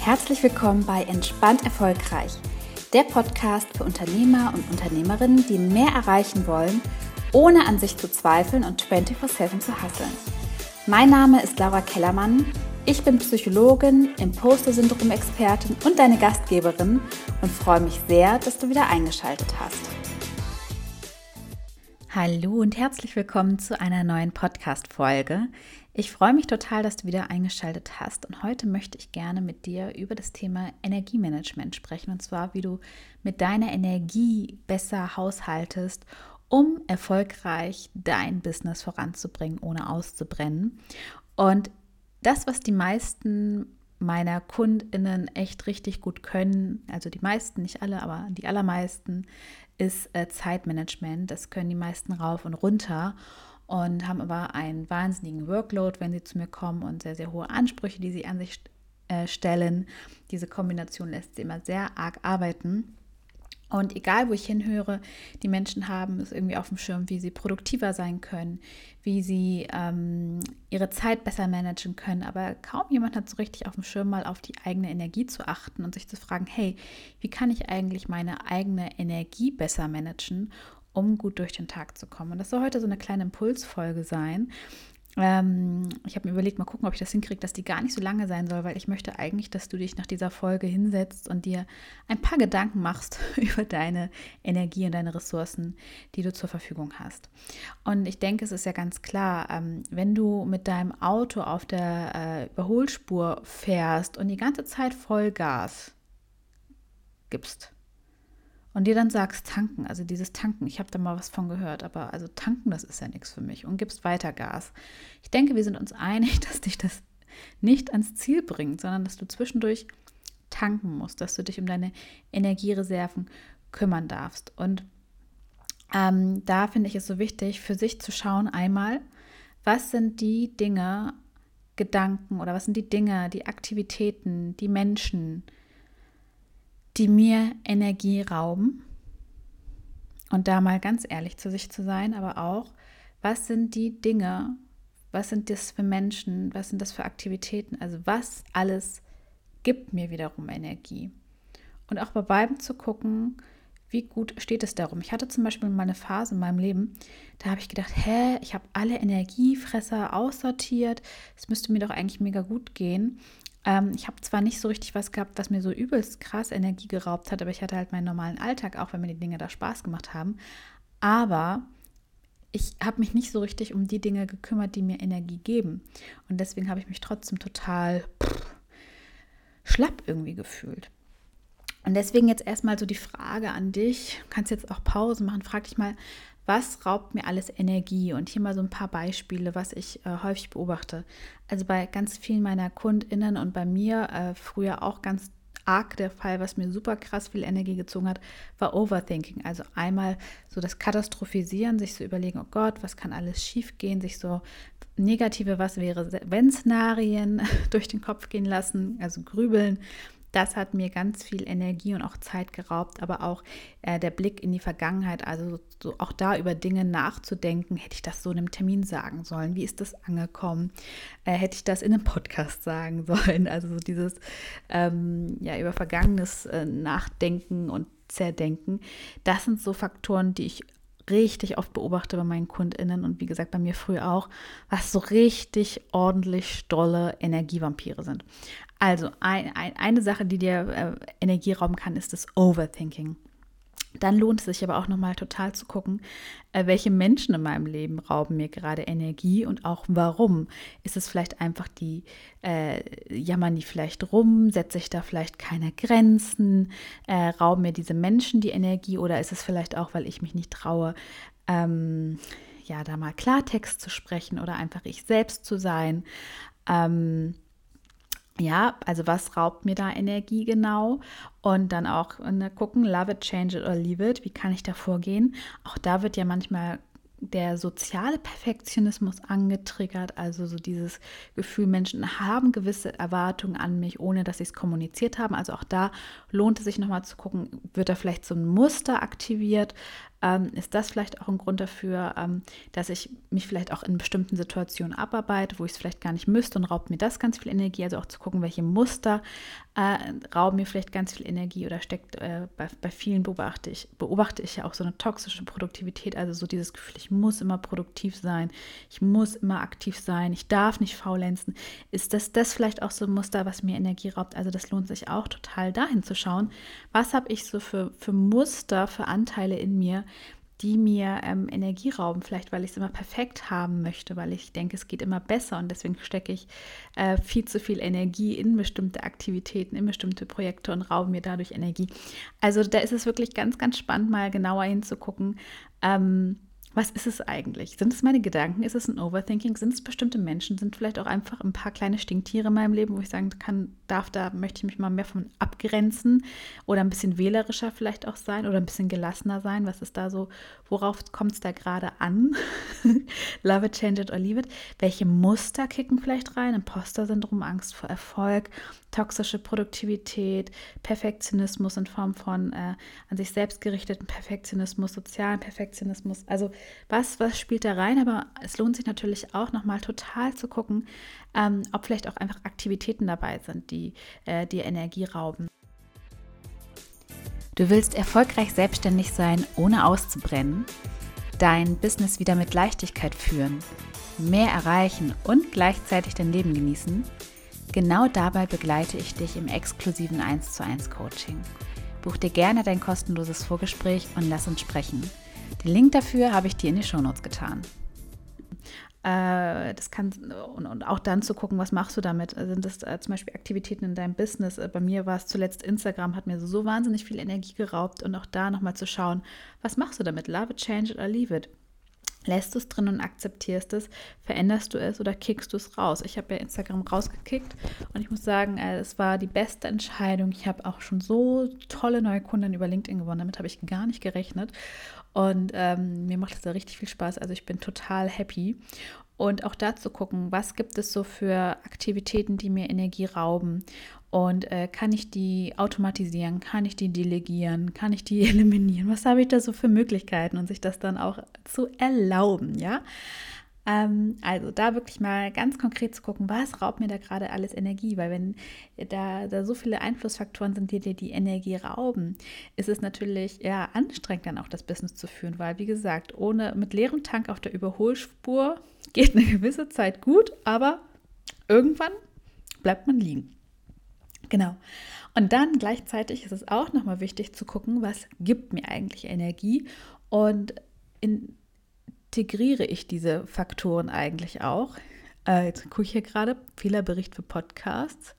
Herzlich willkommen bei Entspannt Erfolgreich, der Podcast für Unternehmer und Unternehmerinnen, die mehr erreichen wollen, ohne an sich zu zweifeln und 24-7 zu hasseln. Mein Name ist Laura Kellermann. Ich bin Psychologin, Imposter-Syndrom-Expertin und deine Gastgeberin und freue mich sehr, dass du wieder eingeschaltet hast. Hallo und herzlich willkommen zu einer neuen Podcast-Folge. Ich freue mich total, dass du wieder eingeschaltet hast und heute möchte ich gerne mit dir über das Thema Energiemanagement sprechen und zwar, wie du mit deiner Energie besser haushaltest, um erfolgreich dein Business voranzubringen, ohne auszubrennen. Und das, was die meisten meiner KundInnen echt richtig gut können, also die meisten, nicht alle, aber die allermeisten, ist äh, Zeitmanagement. Das können die meisten rauf und runter und haben aber einen wahnsinnigen Workload, wenn sie zu mir kommen und sehr, sehr hohe Ansprüche, die sie an sich äh, stellen. Diese Kombination lässt sie immer sehr arg arbeiten. Und egal, wo ich hinhöre, die Menschen haben es irgendwie auf dem Schirm, wie sie produktiver sein können, wie sie ähm, ihre Zeit besser managen können. Aber kaum jemand hat so richtig auf dem Schirm, mal auf die eigene Energie zu achten und sich zu fragen, hey, wie kann ich eigentlich meine eigene Energie besser managen um gut durch den Tag zu kommen. Und das soll heute so eine kleine Impulsfolge sein. Ähm, ich habe mir überlegt, mal gucken, ob ich das hinkriege, dass die gar nicht so lange sein soll, weil ich möchte eigentlich, dass du dich nach dieser Folge hinsetzt und dir ein paar Gedanken machst über deine Energie und deine Ressourcen, die du zur Verfügung hast. Und ich denke, es ist ja ganz klar, ähm, wenn du mit deinem Auto auf der äh, Überholspur fährst und die ganze Zeit Vollgas gibst, und dir dann sagst, tanken, also dieses Tanken, ich habe da mal was von gehört, aber also tanken, das ist ja nichts für mich und gibst weiter Gas. Ich denke, wir sind uns einig, dass dich das nicht ans Ziel bringt, sondern dass du zwischendurch tanken musst, dass du dich um deine Energiereserven kümmern darfst. Und ähm, da finde ich es so wichtig, für sich zu schauen, einmal, was sind die Dinge, Gedanken oder was sind die Dinge, die Aktivitäten, die Menschen, die mir Energie rauben. Und da mal ganz ehrlich zu sich zu sein, aber auch, was sind die Dinge, was sind das für Menschen, was sind das für Aktivitäten, also was alles gibt mir wiederum Energie. Und auch bei beiden zu gucken, wie gut steht es darum. Ich hatte zum Beispiel mal eine Phase in meinem Leben, da habe ich gedacht, hä, ich habe alle Energiefresser aussortiert, es müsste mir doch eigentlich mega gut gehen. Ähm, ich habe zwar nicht so richtig was gehabt, was mir so übelst krass Energie geraubt hat, aber ich hatte halt meinen normalen Alltag, auch wenn mir die Dinge da Spaß gemacht haben. Aber ich habe mich nicht so richtig um die Dinge gekümmert, die mir Energie geben. Und deswegen habe ich mich trotzdem total pff, schlapp irgendwie gefühlt. Und deswegen jetzt erstmal so die Frage an dich, du kannst jetzt auch Pause machen, frag dich mal, was raubt mir alles Energie? Und hier mal so ein paar Beispiele, was ich äh, häufig beobachte. Also bei ganz vielen meiner KundInnen und bei mir äh, früher auch ganz arg der Fall, was mir super krass viel Energie gezogen hat, war Overthinking. Also einmal so das Katastrophisieren, sich so überlegen, oh Gott, was kann alles schiefgehen, sich so negative Was wäre, wenn Szenarien durch den Kopf gehen lassen, also grübeln das hat mir ganz viel Energie und auch Zeit geraubt, aber auch äh, der Blick in die Vergangenheit, also so auch da über Dinge nachzudenken, hätte ich das so in einem Termin sagen sollen, wie ist das angekommen, äh, hätte ich das in einem Podcast sagen sollen, also so dieses ähm, ja über Vergangenes äh, Nachdenken und Zerdenken, das sind so Faktoren, die ich richtig oft beobachte bei meinen KundInnen und wie gesagt bei mir früher auch, was so richtig ordentlich stolle Energievampire sind. Also ein, ein, eine Sache, die dir äh, Energie rauben kann, ist das Overthinking. Dann lohnt es sich aber auch nochmal total zu gucken, äh, welche Menschen in meinem Leben rauben mir gerade Energie und auch warum. Ist es vielleicht einfach die, äh, jammern die vielleicht rum, setze ich da vielleicht keine Grenzen, äh, rauben mir diese Menschen die Energie oder ist es vielleicht auch, weil ich mich nicht traue, ähm, ja, da mal Klartext zu sprechen oder einfach ich selbst zu sein. Ähm, ja, also was raubt mir da Energie genau? Und dann auch ne, gucken, love it, change it or leave it. Wie kann ich da vorgehen? Auch da wird ja manchmal der soziale Perfektionismus angetriggert, also so dieses Gefühl, Menschen haben gewisse Erwartungen an mich, ohne dass sie es kommuniziert haben. Also auch da lohnt es sich nochmal zu gucken, wird da vielleicht so ein Muster aktiviert, ähm, ist das vielleicht auch ein Grund dafür, ähm, dass ich mich vielleicht auch in bestimmten Situationen abarbeite, wo ich es vielleicht gar nicht müsste und raubt mir das ganz viel Energie. Also auch zu gucken, welche Muster äh, rauben mir vielleicht ganz viel Energie oder steckt äh, bei, bei vielen beobachte ich, beobachte ich ja auch so eine toxische Produktivität, also so dieses Gefühl, ich muss immer produktiv sein, ich muss immer aktiv sein, ich darf nicht faulenzen. Ist das, das vielleicht auch so ein Muster, was mir Energie raubt? Also das lohnt sich auch total dahin zu schauen, was habe ich so für, für Muster, für Anteile in mir, die mir ähm, Energie rauben, vielleicht weil ich es immer perfekt haben möchte, weil ich denke, es geht immer besser und deswegen stecke ich äh, viel zu viel Energie in bestimmte Aktivitäten, in bestimmte Projekte und raube mir dadurch Energie. Also da ist es wirklich ganz, ganz spannend, mal genauer hinzugucken. Ähm, was ist es eigentlich? Sind es meine Gedanken? Ist es ein Overthinking? Sind es bestimmte Menschen? Sind vielleicht auch einfach ein paar kleine Stinktiere in meinem Leben, wo ich sagen kann, darf, da möchte ich mich mal mehr von abgrenzen oder ein bisschen wählerischer vielleicht auch sein oder ein bisschen gelassener sein? Was ist da so, worauf kommt es da gerade an? Love it, change it or leave it. Welche Muster kicken vielleicht rein? Imposter-Syndrom, Angst vor Erfolg, toxische Produktivität, Perfektionismus in Form von äh, an sich selbst gerichteten Perfektionismus, sozialen Perfektionismus. Also was, was spielt da rein? Aber es lohnt sich natürlich auch nochmal total zu gucken, ähm, ob vielleicht auch einfach Aktivitäten dabei sind, die äh, dir Energie rauben. Du willst erfolgreich selbstständig sein, ohne auszubrennen, dein Business wieder mit Leichtigkeit führen, mehr erreichen und gleichzeitig dein Leben genießen? Genau dabei begleite ich dich im exklusiven 1 zu 1 Coaching. Buch dir gerne dein kostenloses Vorgespräch und lass uns sprechen. Den Link dafür habe ich dir in die Shownotes getan. Äh, das kann und, und, auch dann zu gucken, was machst du damit? Sind das äh, zum Beispiel Aktivitäten in deinem Business? Äh, bei mir war es zuletzt Instagram, hat mir so wahnsinnig viel Energie geraubt und auch da nochmal zu schauen, was machst du damit? Love it, change it or leave it. Lässt du es drin und akzeptierst es, veränderst du es oder kickst du es raus? Ich habe ja Instagram rausgekickt und ich muss sagen, äh, es war die beste Entscheidung. Ich habe auch schon so tolle neue Kunden über LinkedIn gewonnen. Damit habe ich gar nicht gerechnet. Und ähm, mir macht es da richtig viel Spaß. Also ich bin total happy. Und auch da zu gucken, was gibt es so für Aktivitäten, die mir Energie rauben und äh, kann ich die automatisieren? Kann ich die delegieren? Kann ich die eliminieren? Was habe ich da so für Möglichkeiten und sich das dann auch zu erlauben, ja? Ähm, also da wirklich mal ganz konkret zu gucken, was raubt mir da gerade alles Energie? Weil wenn da, da so viele Einflussfaktoren sind, die dir die Energie rauben, ist es natürlich ja anstrengend dann auch das Business zu führen, weil wie gesagt, ohne mit leerem Tank auf der Überholspur geht eine gewisse Zeit gut, aber irgendwann bleibt man liegen. Genau. Und dann gleichzeitig ist es auch nochmal wichtig zu gucken, was gibt mir eigentlich Energie und integriere ich diese Faktoren eigentlich auch. Äh, jetzt gucke ich hier gerade, Fehlerbericht für Podcasts.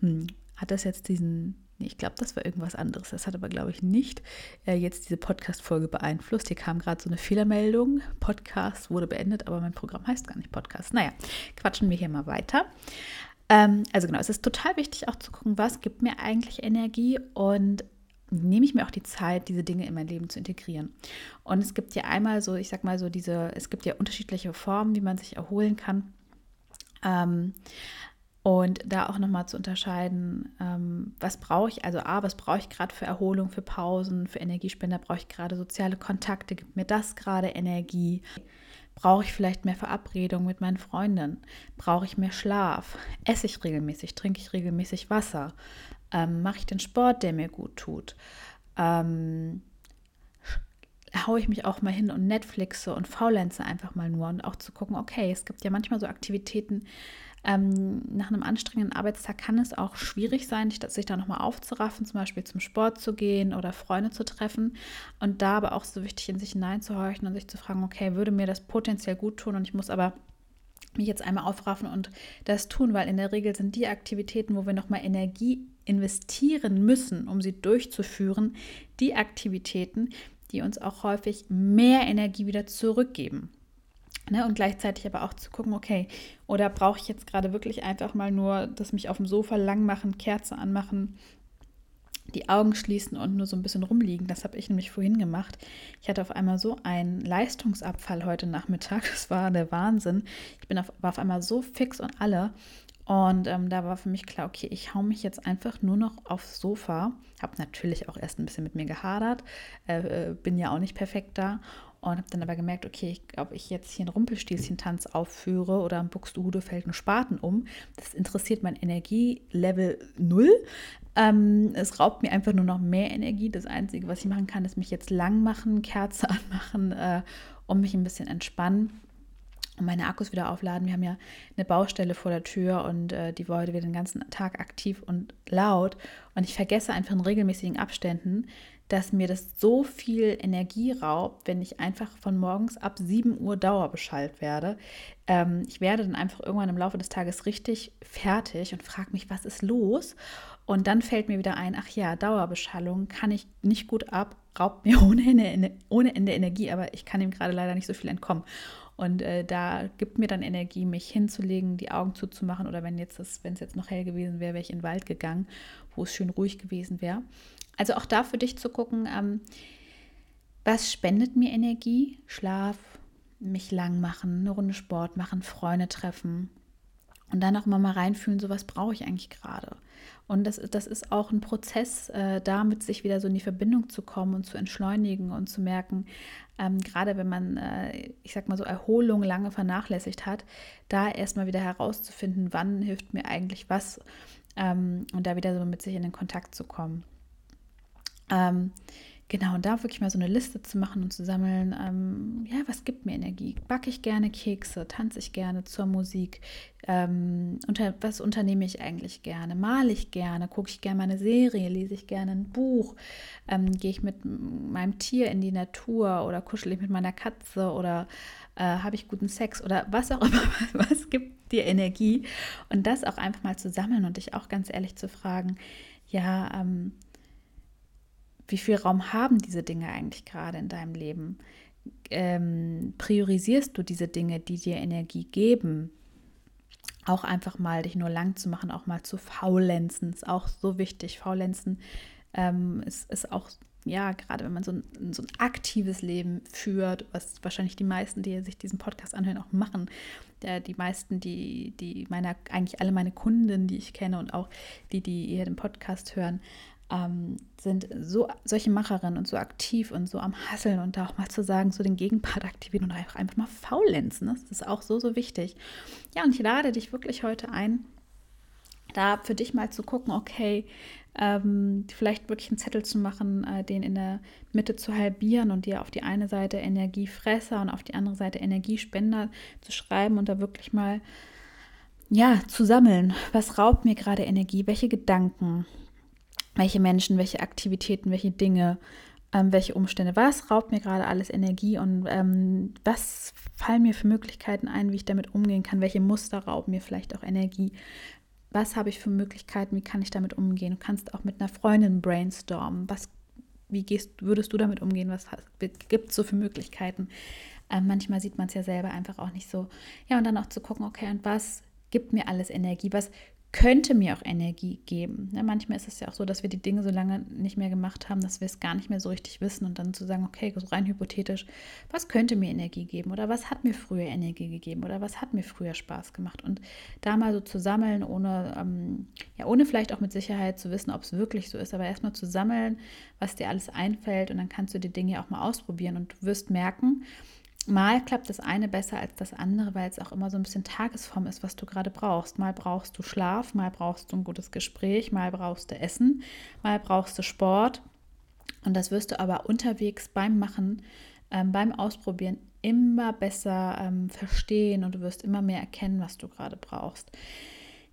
Hm, hat das jetzt diesen, nee, ich glaube, das war irgendwas anderes. Das hat aber, glaube ich, nicht äh, jetzt diese Podcast-Folge beeinflusst. Hier kam gerade so eine Fehlermeldung. Podcast wurde beendet, aber mein Programm heißt gar nicht Podcast. Naja, quatschen wir hier mal weiter. Ähm, also genau, es ist total wichtig auch zu gucken, was gibt mir eigentlich Energie und nehme ich mir auch die Zeit, diese Dinge in mein Leben zu integrieren. Und es gibt ja einmal so, ich sag mal so, diese, es gibt ja unterschiedliche Formen, wie man sich erholen kann. Ähm, und da auch nochmal zu unterscheiden, ähm, was brauche ich, also A, was brauche ich gerade für Erholung, für Pausen, für Energiespender, brauche ich gerade soziale Kontakte, gibt mir das gerade Energie? Brauche ich vielleicht mehr Verabredung mit meinen Freunden? Brauche ich mehr Schlaf? Esse ich regelmäßig? Trinke ich regelmäßig Wasser? Ähm, Mache ich den Sport, der mir gut tut? Ähm, haue ich mich auch mal hin und Netflixe und faulenze einfach mal nur und auch zu gucken, okay, es gibt ja manchmal so Aktivitäten, ähm, nach einem anstrengenden Arbeitstag kann es auch schwierig sein, sich da nochmal aufzuraffen, zum Beispiel zum Sport zu gehen oder Freunde zu treffen. Und da aber auch so wichtig, in sich hineinzuhorchen und sich zu fragen, okay, würde mir das potenziell gut tun und ich muss aber mich jetzt einmal aufraffen und das tun, weil in der Regel sind die Aktivitäten, wo wir nochmal Energie investieren müssen, um sie durchzuführen, die Aktivitäten, die uns auch häufig mehr Energie wieder zurückgeben. Ne, und gleichzeitig aber auch zu gucken, okay, oder brauche ich jetzt gerade wirklich einfach mal nur, dass mich auf dem Sofa lang machen, Kerze anmachen, die Augen schließen und nur so ein bisschen rumliegen. Das habe ich nämlich vorhin gemacht. Ich hatte auf einmal so einen Leistungsabfall heute Nachmittag. Das war der Wahnsinn. Ich bin auf, war auf einmal so fix und alle. Und ähm, da war für mich klar, okay, ich hau mich jetzt einfach nur noch aufs Sofa. Habe natürlich auch erst ein bisschen mit mir gehadert, äh, äh bin ja auch nicht perfekt da und habe dann aber gemerkt, okay, ich, ob ich jetzt hier einen Rumpelstilzchen-Tanz aufführe oder am Buxtehude fällt ein Spaten um, das interessiert mein Energielevel null. Ähm, es raubt mir einfach nur noch mehr Energie. Das Einzige, was ich machen kann, ist mich jetzt lang machen, Kerze anmachen äh, und mich ein bisschen entspannen meine Akkus wieder aufladen. Wir haben ja eine Baustelle vor der Tür und äh, die war heute wieder den ganzen Tag aktiv und laut. Und ich vergesse einfach in regelmäßigen Abständen, dass mir das so viel Energie raubt, wenn ich einfach von morgens ab 7 Uhr Dauerbeschallt werde. Ähm, ich werde dann einfach irgendwann im Laufe des Tages richtig fertig und frage mich, was ist los? Und dann fällt mir wieder ein, ach ja, Dauerbeschallung kann ich nicht gut ab, raubt mir ohne Ende, ohne Ende Energie, aber ich kann ihm gerade leider nicht so viel entkommen. Und äh, da gibt mir dann Energie, mich hinzulegen, die Augen zuzumachen. Oder wenn jetzt es jetzt noch hell gewesen wäre, wäre ich in den Wald gegangen, wo es schön ruhig gewesen wäre. Also auch da für dich zu gucken, ähm, was spendet mir Energie? Schlaf, mich lang machen, eine Runde Sport machen, Freunde treffen. Und dann auch mal, mal reinfühlen, so was brauche ich eigentlich gerade. Und das, das ist auch ein Prozess, äh, damit sich wieder so in die Verbindung zu kommen und zu entschleunigen und zu merken, ähm, gerade wenn man, äh, ich sag mal so, Erholung lange vernachlässigt hat, da erstmal wieder herauszufinden, wann hilft mir eigentlich was ähm, und da wieder so mit sich in den Kontakt zu kommen. Ähm, Genau, und da wirklich mal so eine Liste zu machen und zu sammeln, ähm, ja, was gibt mir Energie? Backe ich gerne Kekse? Tanze ich gerne zur Musik? Ähm, unter, was unternehme ich eigentlich gerne? Male ich gerne? Gucke ich gerne meine Serie? Lese ich gerne ein Buch? Ähm, Gehe ich mit meinem Tier in die Natur oder kuschel ich mit meiner Katze oder äh, habe ich guten Sex oder was auch immer? Was gibt dir Energie? Und das auch einfach mal zu sammeln und dich auch ganz ehrlich zu fragen, ja, ähm, wie viel Raum haben diese Dinge eigentlich gerade in deinem Leben? Ähm, priorisierst du diese Dinge, die dir Energie geben? Auch einfach mal dich nur lang zu machen, auch mal zu faulenzen, ist auch so wichtig. Faulenzen ähm, ist, ist auch, ja, gerade wenn man so ein, so ein aktives Leben führt, was wahrscheinlich die meisten, die sich diesen Podcast anhören, auch machen. Der, die meisten, die, die meine, eigentlich alle meine Kunden, die ich kenne und auch die, die hier den Podcast hören, ähm, sind so solche Macherinnen und so aktiv und so am Hasseln und da auch mal zu sagen, so den Gegenpart aktivieren und einfach, einfach mal faulenzen. Ne? Das ist auch so, so wichtig. Ja, und ich lade dich wirklich heute ein, da für dich mal zu gucken, okay, ähm, vielleicht wirklich einen Zettel zu machen, äh, den in der Mitte zu halbieren und dir auf die eine Seite Energiefresser und auf die andere Seite Energiespender zu schreiben und da wirklich mal ja, zu sammeln. Was raubt mir gerade Energie? Welche Gedanken? Welche Menschen, welche Aktivitäten, welche Dinge, ähm, welche Umstände, was raubt mir gerade alles Energie und ähm, was fallen mir für Möglichkeiten ein, wie ich damit umgehen kann, welche Muster rauben mir vielleicht auch Energie, was habe ich für Möglichkeiten, wie kann ich damit umgehen. Du kannst auch mit einer Freundin brainstormen, was, wie gehst, würdest du damit umgehen, was gibt es so für Möglichkeiten. Ähm, manchmal sieht man es ja selber einfach auch nicht so. Ja, und dann auch zu gucken, okay, und was gibt mir alles Energie, was könnte mir auch Energie geben. Ja, manchmal ist es ja auch so, dass wir die Dinge so lange nicht mehr gemacht haben, dass wir es gar nicht mehr so richtig wissen und dann zu sagen, okay, so rein hypothetisch, was könnte mir Energie geben oder was hat mir früher Energie gegeben oder was hat mir früher Spaß gemacht und da mal so zu sammeln, ohne, ähm, ja, ohne vielleicht auch mit Sicherheit zu wissen, ob es wirklich so ist, aber erstmal zu sammeln, was dir alles einfällt und dann kannst du die Dinge auch mal ausprobieren und du wirst merken, Mal klappt das eine besser als das andere, weil es auch immer so ein bisschen Tagesform ist, was du gerade brauchst. Mal brauchst du Schlaf, mal brauchst du ein gutes Gespräch, mal brauchst du Essen, mal brauchst du Sport. Und das wirst du aber unterwegs beim Machen, ähm, beim Ausprobieren immer besser ähm, verstehen und du wirst immer mehr erkennen, was du gerade brauchst.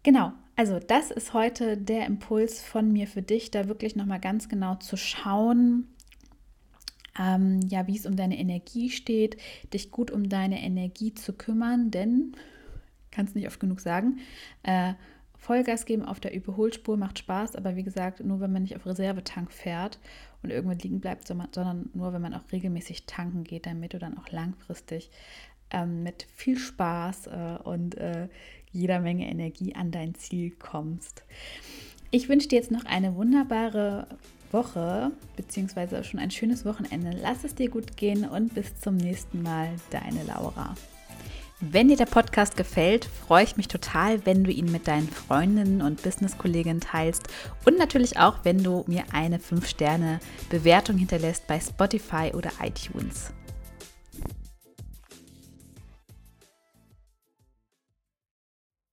Genau, also das ist heute der Impuls von mir für dich, da wirklich nochmal ganz genau zu schauen, ähm, ja, wie es um deine Energie steht, dich gut um deine Energie zu kümmern, denn, kann es nicht oft genug sagen, äh, Vollgas geben auf der Überholspur macht Spaß, aber wie gesagt, nur wenn man nicht auf Reservetank fährt und irgendwo liegen bleibt, sondern nur wenn man auch regelmäßig tanken geht, damit du dann auch langfristig ähm, mit viel Spaß äh, und äh, jeder Menge Energie an dein Ziel kommst. Ich wünsche dir jetzt noch eine wunderbare Woche, beziehungsweise schon ein schönes Wochenende. Lass es dir gut gehen und bis zum nächsten Mal, deine Laura. Wenn dir der Podcast gefällt, freue ich mich total, wenn du ihn mit deinen Freundinnen und Business-Kolleginnen teilst und natürlich auch, wenn du mir eine 5-Sterne-Bewertung hinterlässt bei Spotify oder iTunes.